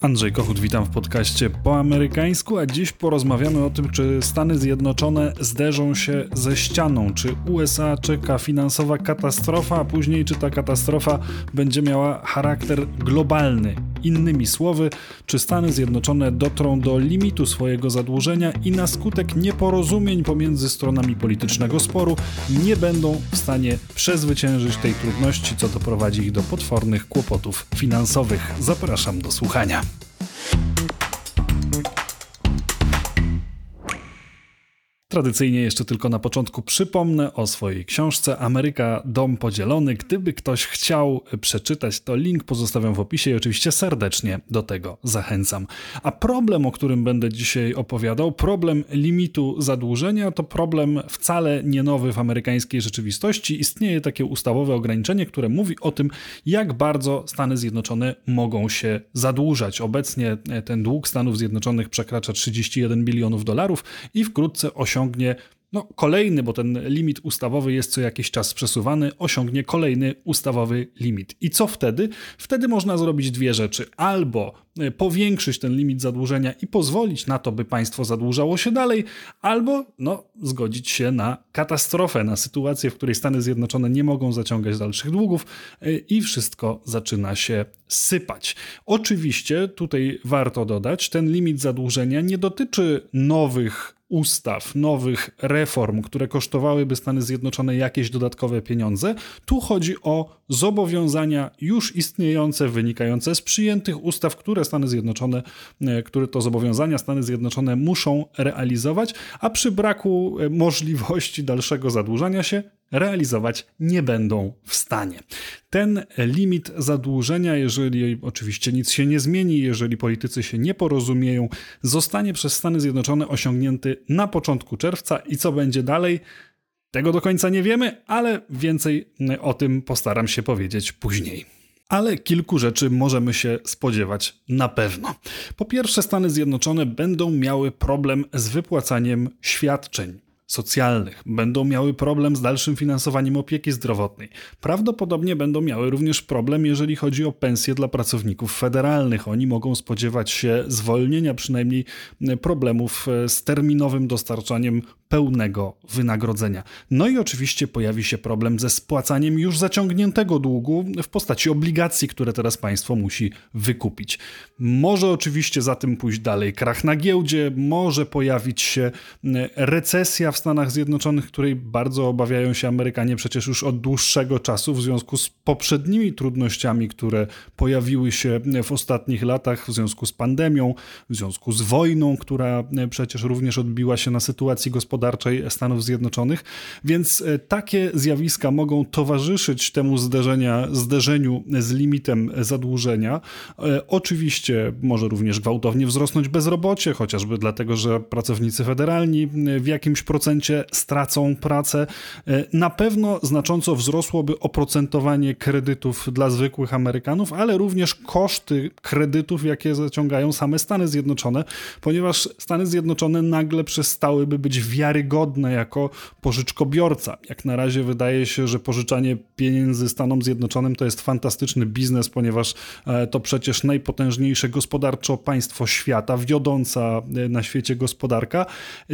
Andrzej Kochut, witam w podcaście po amerykańsku, a dziś porozmawiamy o tym, czy Stany Zjednoczone zderzą się ze ścianą, czy USA czeka finansowa katastrofa, a później czy ta katastrofa będzie miała charakter globalny. Innymi słowy, czy Stany Zjednoczone dotrą do limitu swojego zadłużenia i na skutek nieporozumień pomiędzy stronami politycznego sporu nie będą w stanie przezwyciężyć tej trudności, co doprowadzi ich do potwornych kłopotów finansowych. Zapraszam do słuchania. Tradycyjnie jeszcze tylko na początku przypomnę o swojej książce Ameryka Dom Podzielony. Gdyby ktoś chciał przeczytać, to link pozostawiam w opisie i oczywiście serdecznie do tego zachęcam. A problem, o którym będę dzisiaj opowiadał, problem limitu zadłużenia, to problem wcale nie nowy w amerykańskiej rzeczywistości. Istnieje takie ustawowe ograniczenie, które mówi o tym, jak bardzo Stany Zjednoczone mogą się zadłużać. Obecnie ten dług Stanów Zjednoczonych przekracza 31 bilionów dolarów i wkrótce osiągnie osiągnie no, kolejny, bo ten limit ustawowy jest co jakiś czas przesuwany, osiągnie kolejny ustawowy limit. I co wtedy? Wtedy można zrobić dwie rzeczy. Albo e, powiększyć ten limit zadłużenia i pozwolić na to, by państwo zadłużało się dalej, albo no, zgodzić się na katastrofę, na sytuację, w której Stany Zjednoczone nie mogą zaciągać dalszych długów e, i wszystko zaczyna się sypać. Oczywiście tutaj warto dodać, ten limit zadłużenia nie dotyczy nowych ustaw, nowych reform, które kosztowałyby Stany Zjednoczone jakieś dodatkowe pieniądze. Tu chodzi o zobowiązania już istniejące, wynikające z przyjętych ustaw, które Stany Zjednoczone, e, które to zobowiązania Stany Zjednoczone muszą realizować, a przy braku e, możliwości dalszego zadłużania się realizować nie będą w stanie. Ten limit zadłużenia, jeżeli oczywiście nic się nie zmieni, jeżeli politycy się nie porozumieją, zostanie przez Stany Zjednoczone osiągnięty na początku czerwca i co będzie dalej? Tego do końca nie wiemy, ale więcej o tym postaram się powiedzieć później. Ale kilku rzeczy możemy się spodziewać na pewno. Po pierwsze, Stany Zjednoczone będą miały problem z wypłacaniem świadczeń socjalnych, będą miały problem z dalszym finansowaniem opieki zdrowotnej. Prawdopodobnie będą miały również problem, jeżeli chodzi o pensje dla pracowników federalnych. Oni mogą spodziewać się zwolnienia, przynajmniej problemów e, z terminowym dostarczaniem pełnego wynagrodzenia. No i oczywiście pojawi się problem ze spłacaniem już zaciągniętego długu w postaci obligacji, które teraz państwo musi wykupić. Może oczywiście za tym pójść dalej krach na giełdzie, może pojawić się recesja w Stanach Zjednoczonych, której bardzo obawiają się Amerykanie przecież już od dłuższego czasu w związku z poprzednimi trudnościami, które pojawiły się w ostatnich latach w związku z pandemią, w związku z wojną, która przecież również odbiła się na sytuacji gospodarczej gospodarczej Stanów Zjednoczonych, więc e, takie zjawiska mogą towarzyszyć temu zderzenia, zderzeniu z limitem zadłużenia. E, oczywiście może również gwałtownie wzrosnąć bezrobocie, chociażby dlatego, że pracownicy federalni w jakimś procencie stracą pracę. E, na pewno znacząco wzrosłoby oprocentowanie kredytów dla zwykłych Amerykanów, ale również koszty kredytów, jakie zaciągają same Stany Zjednoczone, ponieważ Stany Zjednoczone nagle przestałyby być wiarygodne wiarygodne jako pożyczkobiorca. Jak na razie wydaje się, że pożyczanie pieniędzy Stanom Zjednoczonym to jest fantastyczny biznes, ponieważ e, to przecież najpotężniejsze gospodarczo państwo świata, wiodąca e, na świecie gospodarka,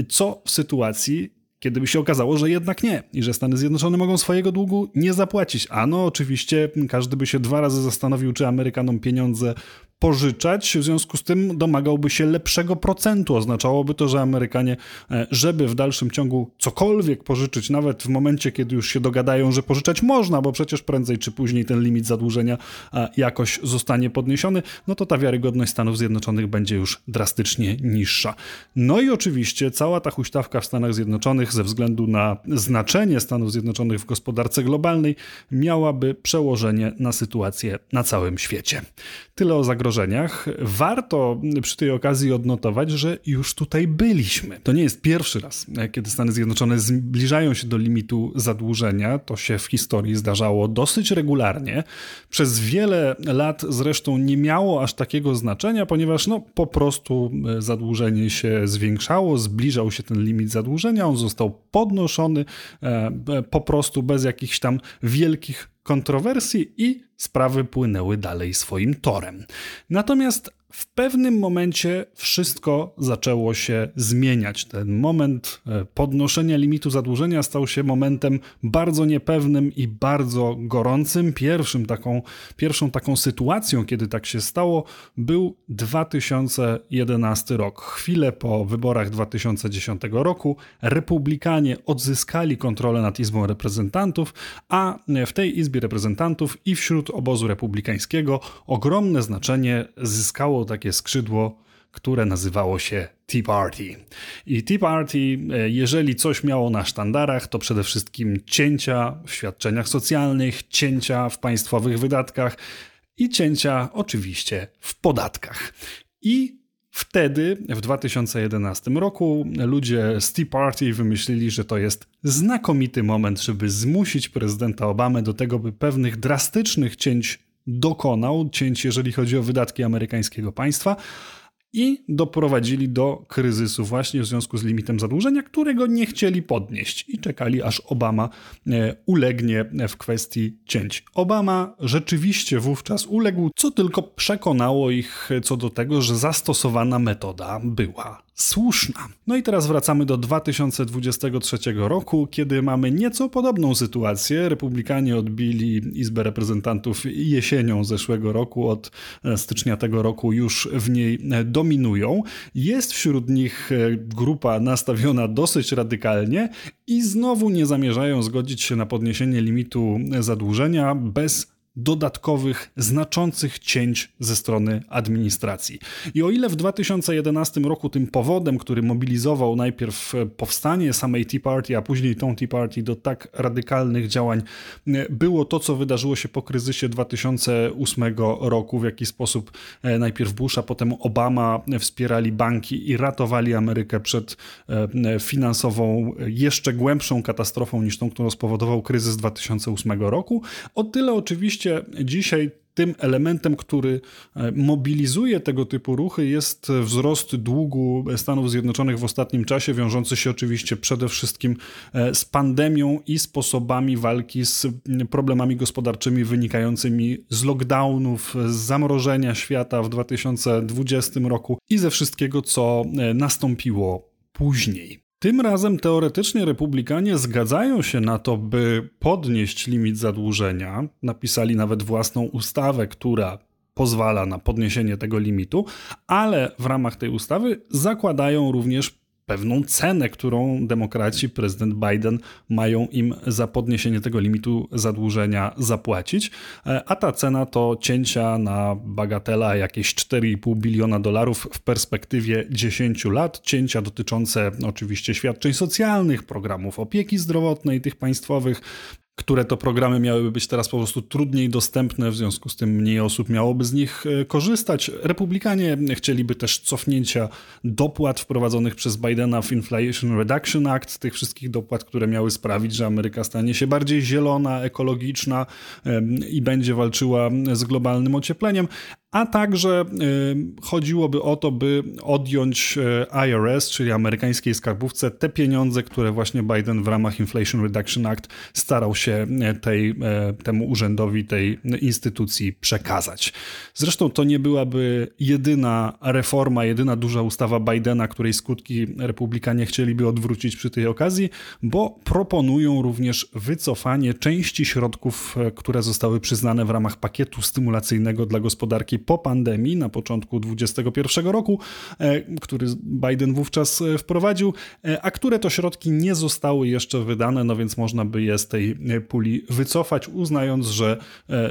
co w sytuacji, kiedy by się okazało, że jednak nie i że Stany Zjednoczone mogą swojego długu nie zapłacić. Ano, oczywiście każdy by się dwa razy zastanowił, czy Amerykanom pieniądze pożyczać, w związku z tym domagałby się lepszego procentu. Oznaczałoby to, że Amerykanie, e, żeby w dalszym ciągu cokolwiek pożyczyć, nawet w momencie, kiedy już się dogadają, że pożyczać można, bo przecież prędzej czy później ten limit zadłużenia e, jakoś zostanie podniesiony, no to ta wiarygodność Stanów Zjednoczonych będzie już drastycznie niższa. No i oczywiście cała ta huśtawka w Stanach Zjednoczonych ze względu na znaczenie Stanów Zjednoczonych w gospodarce globalnej miałaby przełożenie na sytuację na całym świecie. Tyle o zagrożeniach warto przy tej okazji odnotować, że już tutaj byliśmy. To nie jest pierwszy raz, kiedy Stany Zjednoczone zbliżają się do limitu zadłużenia. To się w historii zdarzało dosyć regularnie. Przez wiele lat zresztą nie miało aż takiego znaczenia, ponieważ no, po prostu zadłużenie się zwiększało, zbliżał się ten limit zadłużenia, on został podnoszony e, po prostu bez jakichś tam wielkich kontrowersji i sprawy płynęły dalej swoim torem. Natomiast w pewnym momencie wszystko zaczęło się zmieniać. Ten moment e, podnoszenia limitu zadłużenia stał się momentem bardzo niepewnym i bardzo gorącym. Pierwszym taką, pierwszą taką sytuacją, kiedy tak się stało, był 2011 rok. Chwilę po wyborach 2010 roku republikanie odzyskali kontrolę nad Izbą Reprezentantów, a w tej Izbie Reprezentantów i wśród obozu republikańskiego ogromne znaczenie zyskało takie skrzydło, które nazywało się Tea Party. I Tea Party, e, jeżeli coś miało na sztandarach, to przede wszystkim cięcia w świadczeniach socjalnych, cięcia w państwowych wydatkach i cięcia oczywiście w podatkach. I Wtedy, w 2011 roku, ludzie z Tea Party wymyślili, że to jest znakomity moment, żeby zmusić prezydenta Obamę do tego, by pewnych drastycznych cięć dokonał, cięć jeżeli chodzi o wydatki amerykańskiego państwa, i doprowadzili do kryzysu właśnie w związku z limitem zadłużenia, którego nie chcieli podnieść i czekali aż Obama e, ulegnie w kwestii cięć. Obama rzeczywiście wówczas uległ, co tylko przekonało ich co do tego, że zastosowana metoda była słuszna. No i teraz wracamy do 2023 roku, kiedy mamy nieco podobną sytuację. Republikanie odbili Izbę Reprezentantów jesienią zeszłego roku, od e, stycznia tego roku już w niej e, dominują. Jest wśród nich e, grupa nastawiona dosyć radykalnie i znowu nie zamierzają zgodzić się na podniesienie limitu zadłużenia bez dodatkowych, znaczących cięć ze strony administracji. I o ile w 2011 roku tym powodem, który mobilizował najpierw powstanie samej Tea Party, a później tą Tea Party do tak radykalnych działań, było to, co wydarzyło się po kryzysie 2008 roku, w jaki sposób e, najpierw Bush, a potem Obama wspierali banki i ratowali Amerykę przed e, finansową, jeszcze głębszą katastrofą niż tą, którą spowodował kryzys 2008 roku. O tyle oczywiście dzisiaj tym elementem, który e, mobilizuje tego typu ruchy, jest wzrost długu Stanów Zjednoczonych w ostatnim czasie, wiążący się oczywiście przede wszystkim e, z pandemią i sposobami walki z problemami gospodarczymi wynikającymi z lockdownów, z zamrożenia świata w 2020 roku i ze wszystkiego, co e, nastąpiło później. Tym razem teoretycznie republikanie zgadzają się na to, by podnieść limit zadłużenia. Napisali nawet własną ustawę, która pozwala na podniesienie tego limitu, ale w ramach tej ustawy zakładają również pewną cenę, którą demokraci, prezydent Biden mają im za podniesienie tego limitu zadłużenia zapłacić. E, a ta cena to cięcia na bagatela jakieś 4,5 biliona dolarów w perspektywie 10 lat. Cięcia dotyczące oczywiście świadczeń socjalnych, programów opieki zdrowotnej, tych państwowych, które to programy miałyby być teraz po prostu trudniej dostępne, w związku z tym mniej osób miałoby z nich e, korzystać. Republikanie chcieliby też cofnięcia dopłat wprowadzonych przez Bidena w Inflation Reduction Act, tych wszystkich dopłat, które miały sprawić, że Ameryka stanie się bardziej zielona, ekologiczna i będzie walczyła z globalnym ociepleniem a także y, chodziłoby o to, by odjąć y, IRS, czyli amerykańskiej skarbówce, te pieniądze, które właśnie Biden w ramach Inflation Reduction Act starał się y, tej, temu urzędowi, tej instytucji przekazać. Zresztą to nie byłaby jedyna reforma, jedyna duża ustawa Bidena, której skutki republikanie chcieliby odwrócić przy tej okazji, bo proponują również wycofanie części środków, które zostały przyznane w ramach pakietu stymulacyjnego dla gospodarki po pandemii na początku 2021 roku, e, który Biden wówczas e, wprowadził, e, a które to środki nie zostały jeszcze wydane, no więc można by je z tej puli wycofać, uznając, że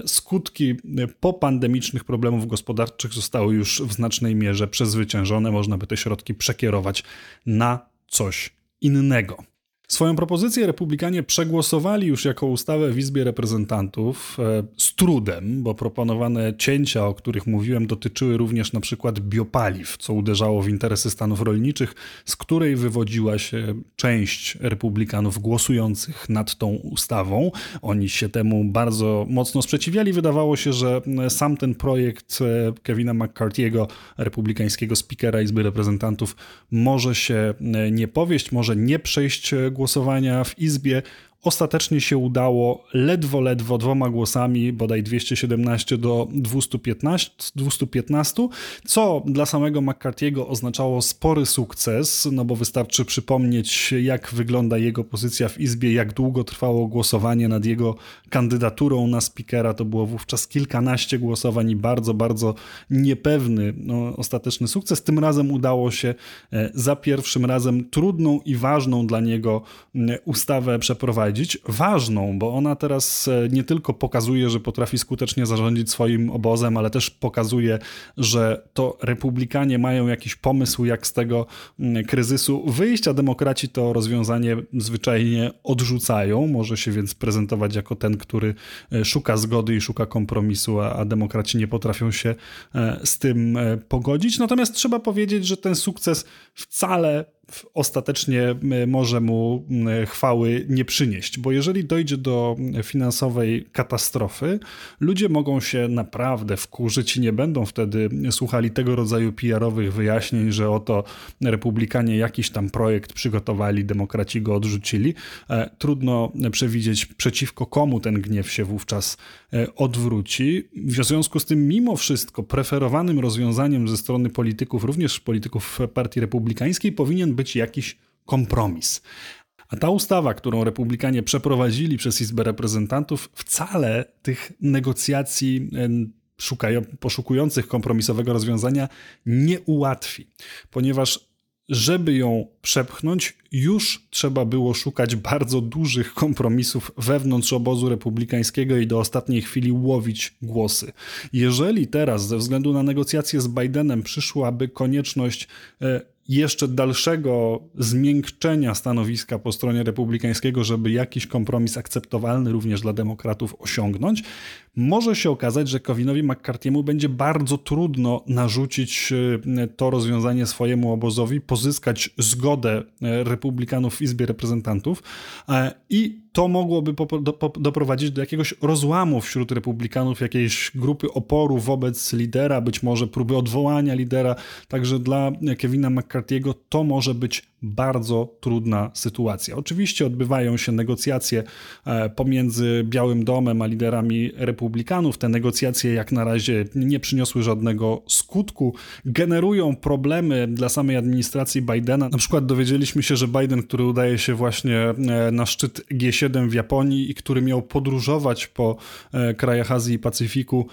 skutki popandemicznych problemów gospodarczych zostały już w znacznej mierze przezwyciężone, można by te środki przekierować na coś innego. Swoją propozycję republikanie przegłosowali już jako ustawę w Izbie Reprezentantów e, z trudem, bo proponowane cięcia, o których mówiłem, dotyczyły również na przykład biopaliw, co uderzało w interesy stanów rolniczych, z której wywodziła się część republikanów głosujących nad tą ustawą. Oni się temu bardzo mocno sprzeciwiali. Wydawało się, że sam ten projekt e, Kevina McCarthy'ego, republikańskiego speakera Izby Reprezentantów, może się e, nie powieść, może nie przejść głosowania w Izbie, Ostatecznie się udało ledwo, ledwo dwoma głosami, bodaj 217 do 215, 215 co dla samego McCarthy'ego oznaczało spory sukces, no bo wystarczy przypomnieć, jak wygląda jego pozycja w Izbie, jak długo trwało głosowanie nad jego kandydaturą na speakera. To było wówczas kilkanaście głosowań i bardzo, bardzo niepewny no, ostateczny sukces. Tym razem udało się e, za pierwszym razem trudną i ważną dla niego ustawę przeprowadzić. Ważną, bo ona teraz e, nie tylko pokazuje, że potrafi skutecznie zarządzić swoim obozem, ale też pokazuje, że to republikanie mają jakiś pomysł, jak z tego kryzysu wyjść, a demokraci to rozwiązanie zwyczajnie odrzucają. Może się więc prezentować jako ten, który e, szuka zgody i szuka kompromisu, a, demokraci nie potrafią się e, z tym pogodzić. Natomiast trzeba powiedzieć, że ten sukces wcale ostatecznie może mu chwały nie przynieść, bo jeżeli dojdzie do finansowej katastrofy, ludzie mogą się naprawdę wkurzyć i nie będą wtedy słuchali tego rodzaju PR-owych wyjaśnień, że oto republikanie jakiś tam projekt przygotowali, demokraci go odrzucili. E, trudno przewidzieć przeciwko komu ten gniew się wówczas e, odwróci. W związku z tym, mimo wszystko, preferowanym rozwiązaniem ze strony polityków, również polityków Partii Republikańskiej, powinien być jakiś kompromis. A ta ustawa, którą republikanie przeprowadzili przez Izbę Reprezentantów, wcale tych negocjacji szukają, poszukujących kompromisowego rozwiązania nie ułatwi, ponieważ żeby ją przepchnąć, już trzeba było szukać bardzo dużych kompromisów wewnątrz obozu republikańskiego i do ostatniej chwili łowić głosy. Jeżeli teraz, ze względu na negocjacje z Bidenem, przyszłaby konieczność e, jeszcze dalszego zmiękczenia stanowiska po stronie republikańskiego, żeby jakiś kompromis akceptowalny również dla demokratów osiągnąć, może się okazać, że Kevinowi McCarthy'emu będzie bardzo trudno narzucić e, to rozwiązanie swojemu obozowi, pozyskać zgodę e, republikanów w Izbie Reprezentantów e, i to mogłoby doprowadzić do jakiegoś rozłamu wśród republikanów, jakiejś grupy oporu wobec lidera, być może próby odwołania lidera. Także dla Kevina McCarthy'ego to może być bardzo trudna sytuacja. Oczywiście odbywają się negocjacje e, pomiędzy Białym Domem a liderami republikanów. Te negocjacje jak na razie nie przyniosły żadnego skutku, generują problemy dla samej administracji Bidena. Na przykład dowiedzieliśmy się, że Biden, który udaje się właśnie e, na szczyt G7 w Japonii i który miał podróżować po e, krajach Azji i Pacyfiku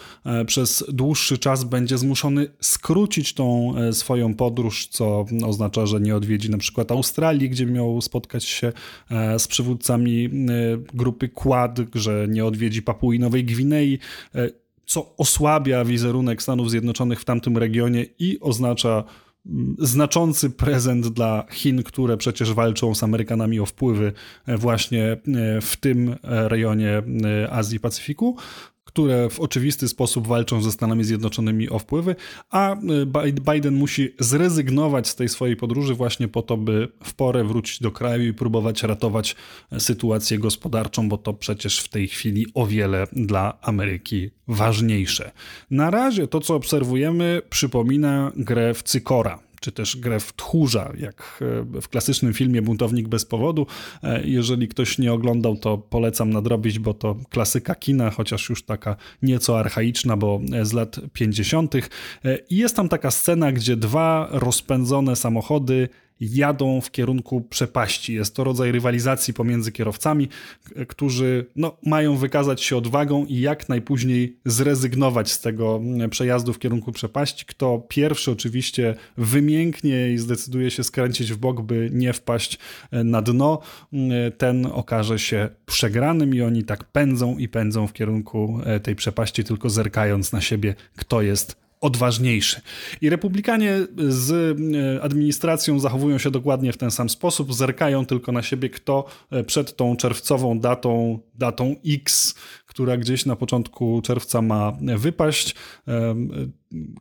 przez dłuższy czas, będzie zmuszony skrócić tą swoją podróż, co oznacza, że nie odwiedzi na przykład przykład Australii, gdzie miał spotkać się e, z przywódcami e, grupy Quad, że nie odwiedzi Papui Nowej Gwinei, e, co osłabia wizerunek Stanów Zjednoczonych w tamtym regionie i oznacza mm, znaczący prezent dla Chin, które przecież walczą z Amerykanami o wpływy właśnie w tym rejonie Azji i Pacyfiku które w oczywisty sposób walczą ze Stanami Zjednoczonymi o wpływy, a y, Biden musi zrezygnować z tej swojej podróży właśnie po to, by w porę wrócić do kraju i próbować ratować sytuację gospodarczą, bo to przecież w tej chwili o wiele dla Ameryki ważniejsze. Na razie to, co obserwujemy, przypomina grę w Cykora czy też grę w tchórza, jak e, w klasycznym filmie Buntownik bez powodu. E, jeżeli ktoś nie oglądał, to polecam nadrobić, bo to klasyka kina, chociaż już taka nieco archaiczna, bo z lat 50. E, I jest tam taka scena, gdzie dwa rozpędzone samochody jadą w kierunku przepaści. Jest to rodzaj rywalizacji pomiędzy kierowcami, którzy no, mają wykazać się odwagą i jak najpóźniej zrezygnować z tego przejazdu w kierunku przepaści. Kto pierwszy oczywiście wymięknie i zdecyduje się skręcić w bok, by nie wpaść na dno, ten okaże się przegranym i oni tak pędzą i pędzą w kierunku tej przepaści, tylko zerkając na siebie, kto jest odważniejszy. I republikanie z e, administracją zachowują się dokładnie w ten sam sposób, zerkają tylko na siebie, kto e, przed tą czerwcową datą, datą X, która gdzieś na początku czerwca ma wypaść.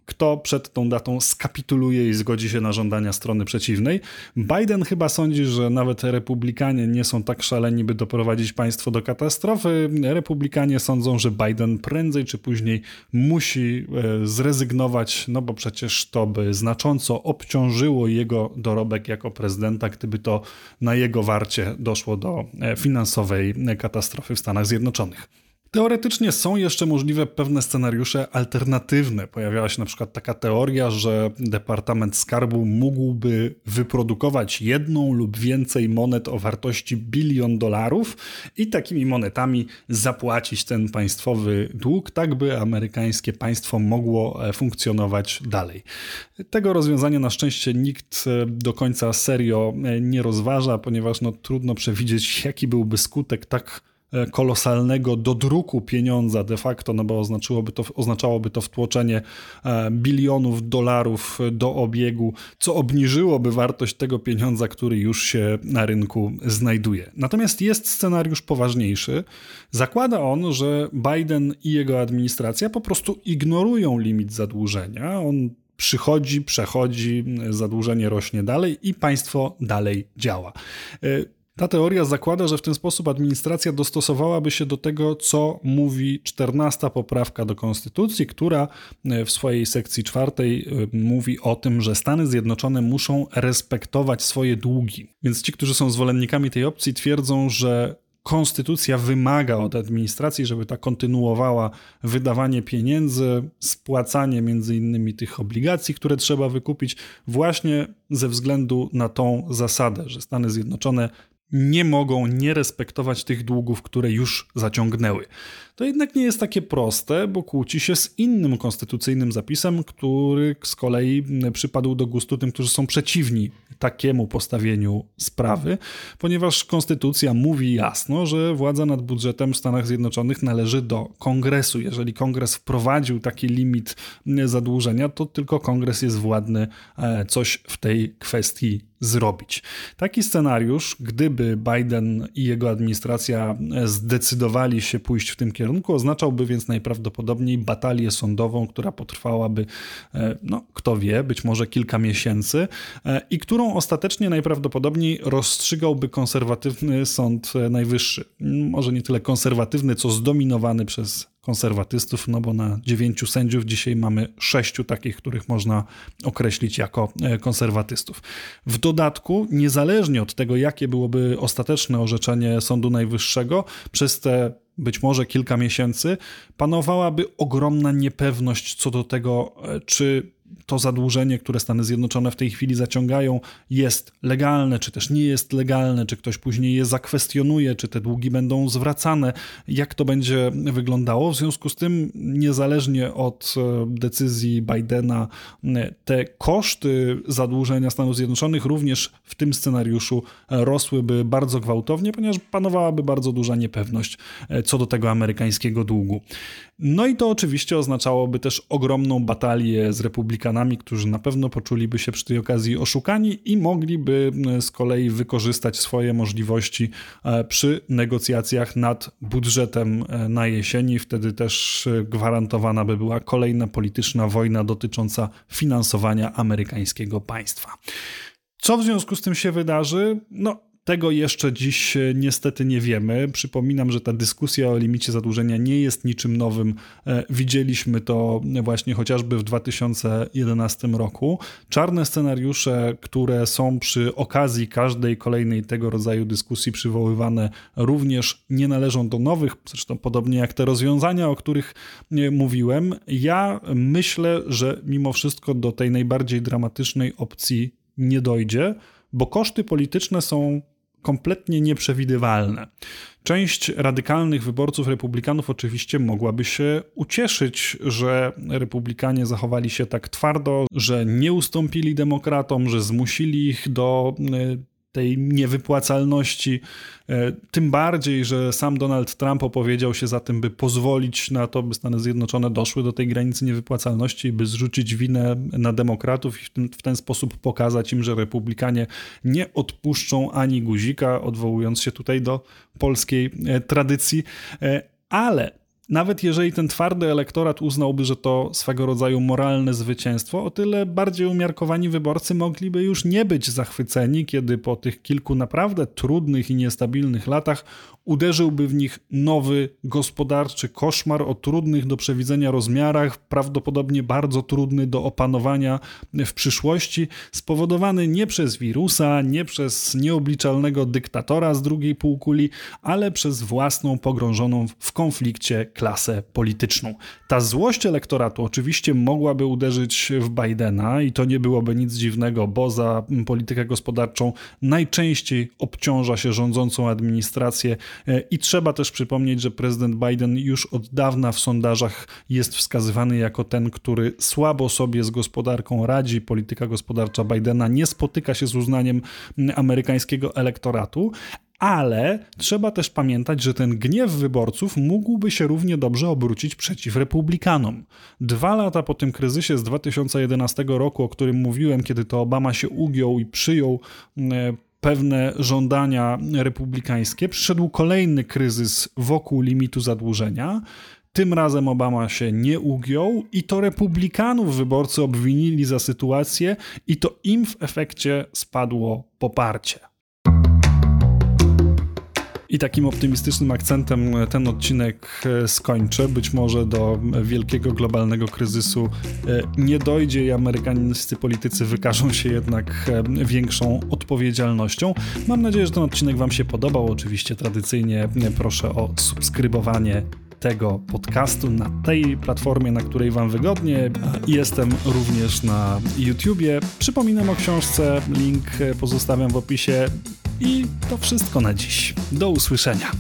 Kto przed tą datą skapituluje i zgodzi się na żądania strony przeciwnej? Biden chyba sądzi, że nawet republikanie nie są tak szaleni, by doprowadzić państwo do katastrofy. Republikanie sądzą, że Biden prędzej czy później musi e, zrezygnować, no bo przecież to by znacząco obciążyło jego dorobek jako prezydenta, gdyby to na jego warcie doszło do e, finansowej katastrofy w Stanach Zjednoczonych. Teoretycznie są jeszcze możliwe pewne scenariusze alternatywne. Pojawiała się na przykład taka teoria, że Departament Skarbu mógłby wyprodukować jedną lub więcej monet o wartości bilion dolarów i takimi monetami zapłacić ten państwowy dług, tak by amerykańskie państwo mogło e, funkcjonować dalej. Tego rozwiązania na szczęście nikt e, do końca serio e, nie rozważa, ponieważ no, trudno przewidzieć, jaki byłby skutek tak kolosalnego dodruku pieniądza de facto, no bo oznaczyłoby to, oznaczałoby to wtłoczenie e, bilionów dolarów do obiegu, co obniżyłoby wartość tego pieniądza, który już się na rynku znajduje. Natomiast jest scenariusz poważniejszy. Zakłada on, że Biden i jego administracja po prostu ignorują limit zadłużenia. On przychodzi, przechodzi, zadłużenie rośnie dalej i państwo dalej działa. Ta teoria zakłada, że w ten sposób administracja dostosowałaby się do tego, co mówi 14 poprawka do Konstytucji, która e, w swojej sekcji czwartej e, mówi o tym, że Stany Zjednoczone muszą respektować swoje długi. Więc ci, którzy są zwolennikami tej opcji, twierdzą, że konstytucja wymaga od administracji, żeby ta kontynuowała wydawanie pieniędzy, spłacanie między innymi tych obligacji, które trzeba wykupić, właśnie ze względu na tą zasadę, że Stany Zjednoczone nie mogą nie respektować tych długów, które już zaciągnęły. To jednak nie jest takie proste, bo kłóci się z innym konstytucyjnym zapisem, który z kolei przypadł do gustu tym, którzy są przeciwni takiemu postawieniu sprawy, ponieważ konstytucja mówi jasno, że władza nad budżetem w Stanach Zjednoczonych należy do kongresu. Jeżeli kongres wprowadził taki limit zadłużenia, to tylko kongres jest władny e, coś w tej kwestii zrobić. Taki scenariusz, gdyby Biden i jego administracja zdecydowali się pójść w tym kierunku, oznaczałby więc najprawdopodobniej batalię sądową, która potrwałaby, e, no kto wie, być może kilka miesięcy e, i którą ostatecznie najprawdopodobniej rozstrzygałby konserwatywny Sąd Najwyższy. Może nie tyle konserwatywny, co zdominowany przez konserwatystów, no bo na dziewięciu sędziów dzisiaj mamy sześciu takich, których można określić jako e, konserwatystów. W dodatku, niezależnie od tego, jakie byłoby ostateczne orzeczenie Sądu Najwyższego, przez te być może kilka miesięcy, panowałaby ogromna niepewność co do tego, e, czy to zadłużenie, które Stany Zjednoczone w tej chwili zaciągają, jest legalne, czy też nie jest legalne, czy ktoś później je zakwestionuje, czy te długi będą zwracane, jak to będzie wyglądało. W związku z tym, niezależnie od e, decyzji Bidena, e, te koszty zadłużenia Stanów Zjednoczonych również w tym scenariuszu e, rosłyby bardzo gwałtownie, ponieważ panowałaby bardzo duża niepewność co do tego amerykańskiego długu. No i to oczywiście oznaczałoby też ogromną batalię z republikanami, którzy na pewno poczuliby się przy tej okazji oszukani i mogliby e, z kolei wykorzystać swoje możliwości e, przy negocjacjach nad budżetem e, na jesieni. Wtedy też gwarantowana by była kolejna polityczna wojna dotycząca finansowania amerykańskiego państwa. Co w związku z tym się wydarzy? No, tego jeszcze dziś e, niestety nie wiemy. Przypominam, że ta dyskusja o limicie zadłużenia nie jest niczym nowym. E, widzieliśmy to właśnie chociażby w 2011 roku. Czarne scenariusze, które są przy okazji każdej kolejnej tego rodzaju dyskusji przywoływane, również nie należą do nowych, zresztą podobnie jak te rozwiązania, o których e, mówiłem. Ja myślę, że mimo wszystko do tej najbardziej dramatycznej opcji nie dojdzie bo koszty polityczne są kompletnie nieprzewidywalne. Część radykalnych wyborców republikanów oczywiście mogłaby się ucieszyć, że republikanie zachowali się tak twardo, że nie ustąpili demokratom, że zmusili ich do y, tej niewypłacalności. E, tym bardziej, że sam Donald Trump opowiedział się za tym, by pozwolić na to, by Stany Zjednoczone doszły do tej granicy niewypłacalności, by zrzucić winę na demokratów i w ten, w ten sposób pokazać im, że republikanie nie odpuszczą ani guzika, odwołując się tutaj do polskiej e, tradycji. E, ale Nawet jeżeli ten twardy elektorat uznałby, że to swego rodzaju moralne zwycięstwo, o tyle bardziej umiarkowani wyborcy mogliby już nie być zachwyceni, kiedy po tych kilku naprawdę trudnych i niestabilnych latach uderzyłby w nich nowy gospodarczy koszmar o trudnych do przewidzenia rozmiarach, prawdopodobnie bardzo trudny do opanowania w przyszłości, spowodowany nie przez wirusa, nie przez nieobliczalnego dyktatora z drugiej półkuli, ale przez własną pogrążoną w konflikcie klasę polityczną. Ta złość elektoratu oczywiście mogłaby uderzyć w Bidena i to nie byłoby nic dziwnego, bo za politykę gospodarczą najczęściej obciąża się rządzącą administrację I trzeba też przypomnieć, że prezydent Biden już od dawna w sondażach jest wskazywany jako ten, który słabo sobie z gospodarką radzi. Polityka gospodarcza Bidena nie spotyka się z uznaniem amerykańskiego elektoratu, ale trzeba też pamiętać, że ten gniew wyborców mógłby się równie dobrze obrócić przeciw republikanom. Dwa lata po tym kryzysie z 2011 roku, o którym mówiłem, kiedy to Obama się ugiął i przyjął pewne żądania republikańskie, przyszedł kolejny kryzys wokół limitu zadłużenia. Tym razem Obama się nie ugiął i to republikanów wyborcy obwinili za sytuację i to im w efekcie spadło poparcie. I takim optymistycznym akcentem ten odcinek e, skończę. Być może do wielkiego globalnego kryzysu e, nie dojdzie i amerykańscy politycy wykażą się jednak e, większą odpowiedzialnością. Mam nadzieję, że ten odcinek Wam się podobał. Oczywiście tradycyjnie proszę o subskrybowanie tego podcastu na tej platformie, na której Wam wygodnie. Jestem również na YouTubie. Przypominam o książce, link pozostawiam w opisie. I to wszystko na dziś. Do usłyszenia.